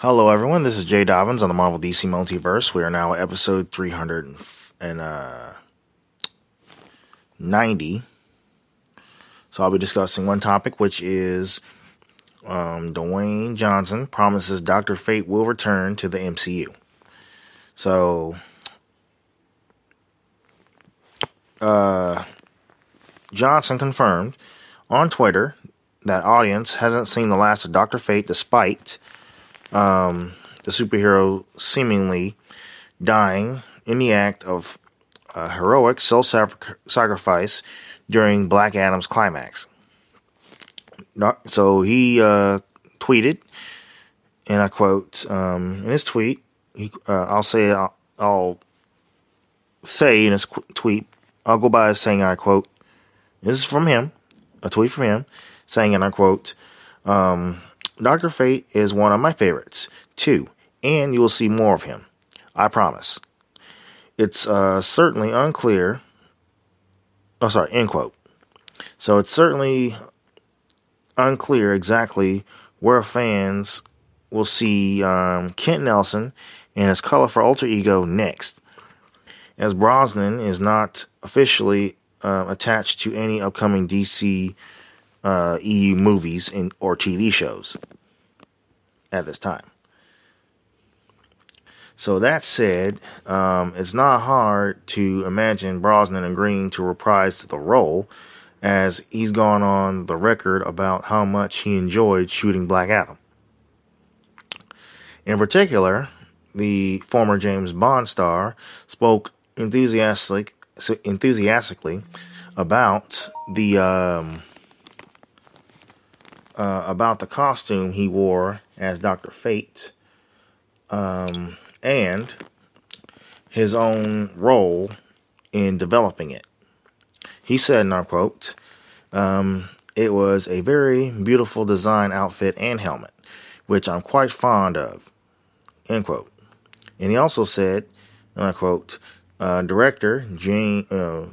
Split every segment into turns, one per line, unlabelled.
Hello, everyone. This is Jay Dobbins on the Marvel DC Multiverse. We are now at episode 390. So I'll be discussing one topic, which is um, Dwayne Johnson promises Dr. Fate will return to the MCU. So, uh, Johnson confirmed on Twitter that audience hasn't seen the last of Doctor Fate, despite um, the superhero seemingly dying in the act of heroic self-sacrifice during Black Adam's climax. So he uh, tweeted, and I quote um, in his tweet. He, uh, I'll say I'll, I'll, say in his qu- tweet. I'll go by saying I quote. This is from him, a tweet from him saying, and I quote, um, Dr. Fate is one of my favorites, too, and you will see more of him. I promise. It's uh, certainly unclear. Oh, sorry, end quote. So it's certainly unclear exactly where fans will see um, Kent Nelson and his colorful alter ego next, as Brosnan is not officially uh, attached to any upcoming DC uh, EU movies in, or TV shows at this time. So that said, um, it's not hard to imagine Brosnan agreeing to reprise the role, as he's gone on the record about how much he enjoyed shooting Black Adam. In particular, the former James Bond star spoke enthusiastic, enthusiastically about the um, uh, about the costume he wore as Doctor Fate, um, and his own role in developing it. He said, and I quote, um, it was a very beautiful design outfit and helmet, which I'm quite fond of. End quote. And he also said, and I quote, uh, director Jane, uh,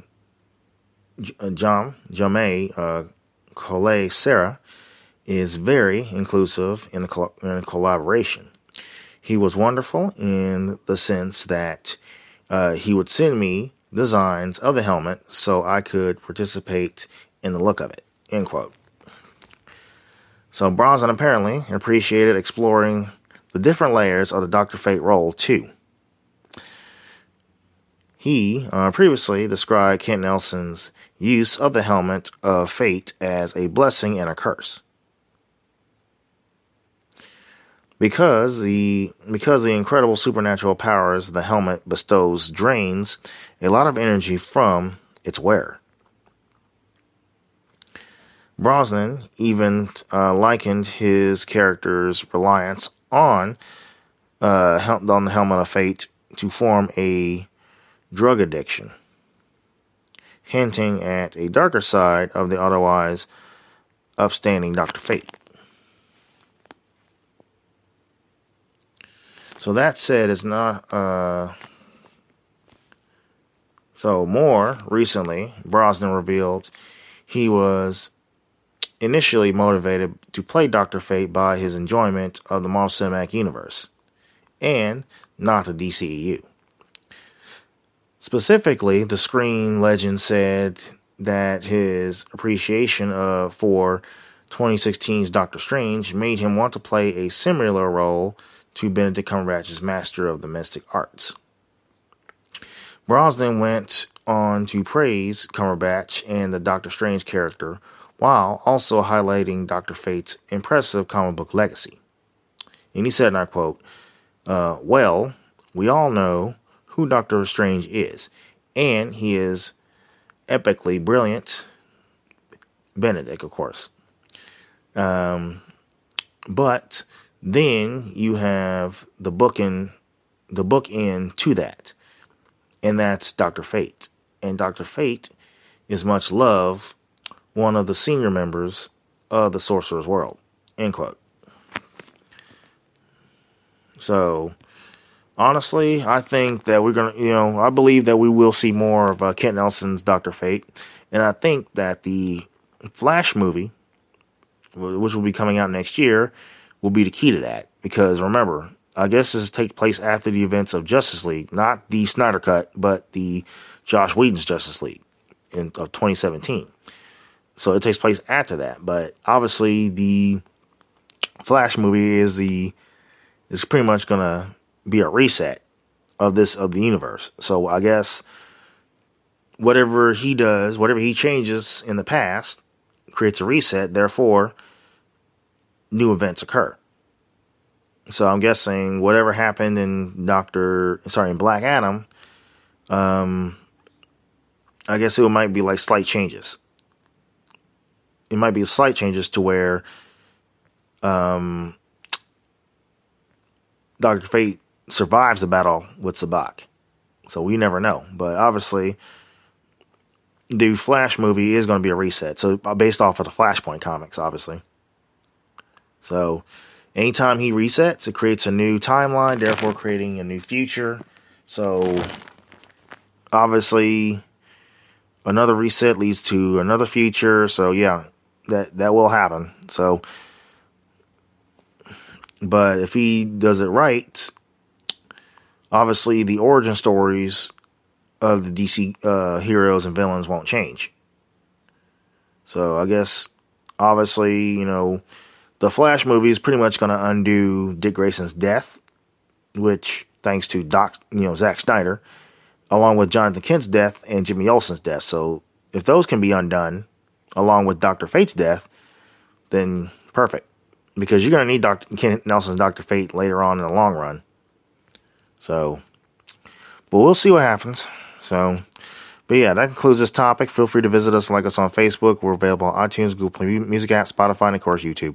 John Jamay uh, Collet Serra is very inclusive in, col- in collaboration. He was wonderful in the sense that uh, he would send me designs of the helmet so I could participate in the look of it. End quote. So Brosnan apparently appreciated exploring the different layers of the Doctor Fate role too. He uh, previously described Kent Nelson's use of the helmet of fate as a blessing and a curse. Because the because the incredible supernatural powers the helmet bestows drains a lot of energy from its wearer. Brosnan even uh, likened his character's reliance on uh, on the helmet of fate to form a drug addiction, hinting at a darker side of the otherwise upstanding Dr. Fate. So that said, it's not. Uh, so more recently, Brosnan revealed he was initially motivated to play Doctor Fate by his enjoyment of the Marvel Cinematic Universe, and not the DCEU. Specifically, the Screen Legend said that his appreciation of for 2016's Doctor Strange made him want to play a similar role to Benedict Cumberbatch's Master of the Mystic Arts. Brosnan went on to praise Cumberbatch and the Doctor Strange character while also highlighting Dr. Fate's impressive comic book legacy. And he said, and I quote, uh, Well, we all know who Doctor Strange is, and he is epically brilliant. Benedict, of course. Um, but then you have the book in the book end to that, and that's Doctor Fate. And Doctor Fate is much loved, one of the senior members of the Sorcerer's World. End quote. So, honestly, I think that we're gonna, you know, I believe that we will see more of uh, Kent Nelson's Doctor Fate, and I think that the Flash movie, which will be coming out next year, will be the key to that. because remember, I guess this take place after the events of Justice League, not the Snyder Cut, but the Josh Whedon's Justice League in of 2017. So it takes place after that, but obviously the Flash movie is the is pretty much gonna be a reset of this of the universe. So I guess whatever he does, whatever he changes in the past, creates a reset. Therefore, new events occur. So I'm guessing whatever happened in Doctor, sorry, in Black Adam, um, I guess it might be like slight changes. It might be slight changes to where, um, Doctor Fate survives the battle with Sabbac. So we never know. But obviously, the Flash movie is going to be a reset. So uh, based off of the Flashpoint comics, obviously. So anytime he resets, it creates a new timeline, therefore creating a new future. So obviously, another reset leads to another future. So yeah, that that will happen. So, but if he does it right, obviously the origin stories of the DC uh, heroes and villains won't change. So I guess obviously you know the Flash movie is pretty much going to undo Dick Grayson's death, which thanks to Doc you know Zack Snyder, along with Jonathan Kent's death and Jimmy Olsen's death. So if those can be undone, along with Doctor Fate's death, then perfect. Because you're going to need Dr. Kent Nelson's Doctor Fate later on in the long run. So, but we'll see what happens. So, but yeah, that concludes this topic. Feel free to visit us and like us on Facebook. We're available on iTunes, Google Play Music app, Spotify, and of course YouTube.